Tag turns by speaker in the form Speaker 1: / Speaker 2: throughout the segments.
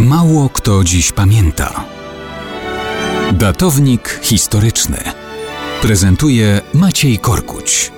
Speaker 1: Mało kto dziś pamięta. Datownik historyczny prezentuje Maciej Korkuć.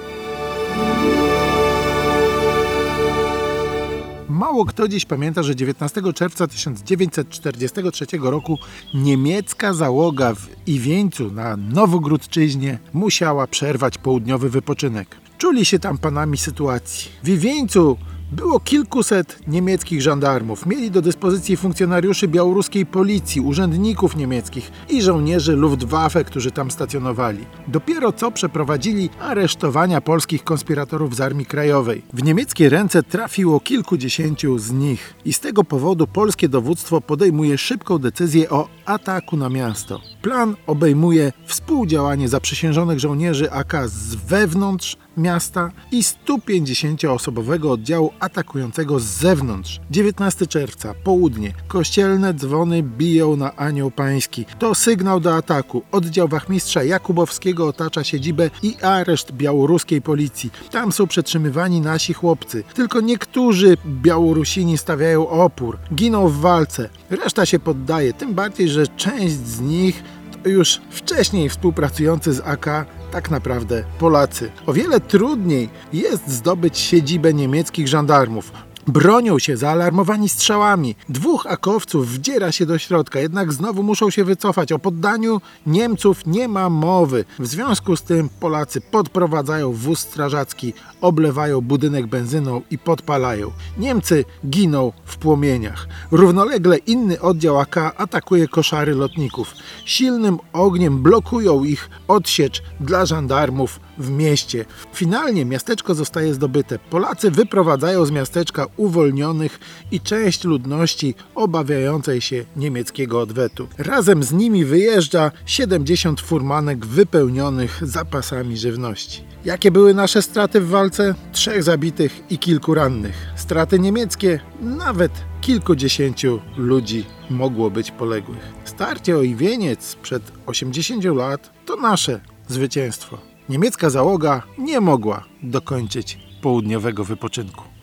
Speaker 2: Mało kto dziś pamięta, że 19 czerwca 1943 roku niemiecka załoga w Iwieńcu na Nowogródczyźnie musiała przerwać południowy wypoczynek. Czuli się tam panami sytuacji. W Iwieńcu było kilkuset niemieckich żandarmów. Mieli do dyspozycji funkcjonariuszy białoruskiej policji, urzędników niemieckich i żołnierzy Luftwaffe, którzy tam stacjonowali. Dopiero co przeprowadzili aresztowania polskich konspiratorów z Armii Krajowej. W niemieckie ręce trafiło kilkudziesięciu z nich i z tego powodu polskie dowództwo podejmuje szybką decyzję o ataku na miasto. Plan obejmuje współdziałanie zaprzysiężonych żołnierzy AK z wewnątrz miasta i 150-osobowego oddziału atakującego z zewnątrz. 19 czerwca, południe. Kościelne dzwony biją na anioł pański. To sygnał do ataku. Oddział wachmistrza Jakubowskiego otacza siedzibę i areszt białoruskiej policji. Tam są przetrzymywani nasi chłopcy. Tylko niektórzy Białorusini stawiają opór. Giną w walce. Reszta się poddaje, tym bardziej, że część z nich to już wcześniej współpracujący z AK tak naprawdę Polacy. O wiele trudniej jest zdobyć siedzibę niemieckich żandarmów. Bronią się zaalarmowani strzałami. Dwóch akowców wdziera się do środka, jednak znowu muszą się wycofać. O poddaniu Niemców nie ma mowy. W związku z tym Polacy podprowadzają wóz strażacki, oblewają budynek benzyną i podpalają. Niemcy giną w płomieniach. Równolegle inny oddział AK atakuje koszary lotników. Silnym ogniem blokują ich odsiecz dla żandarmów w mieście. Finalnie miasteczko zostaje zdobyte. Polacy wyprowadzają z miasteczka uwolnionych i część ludności obawiającej się niemieckiego odwetu. Razem z nimi wyjeżdża 70 furmanek wypełnionych zapasami żywności. Jakie były nasze straty w walce? Trzech zabitych i kilku rannych. Straty niemieckie? Nawet kilkudziesięciu ludzi mogło być poległych. Starcie o Iwieniec sprzed 80 lat to nasze zwycięstwo. Niemiecka załoga nie mogła dokończyć południowego wypoczynku.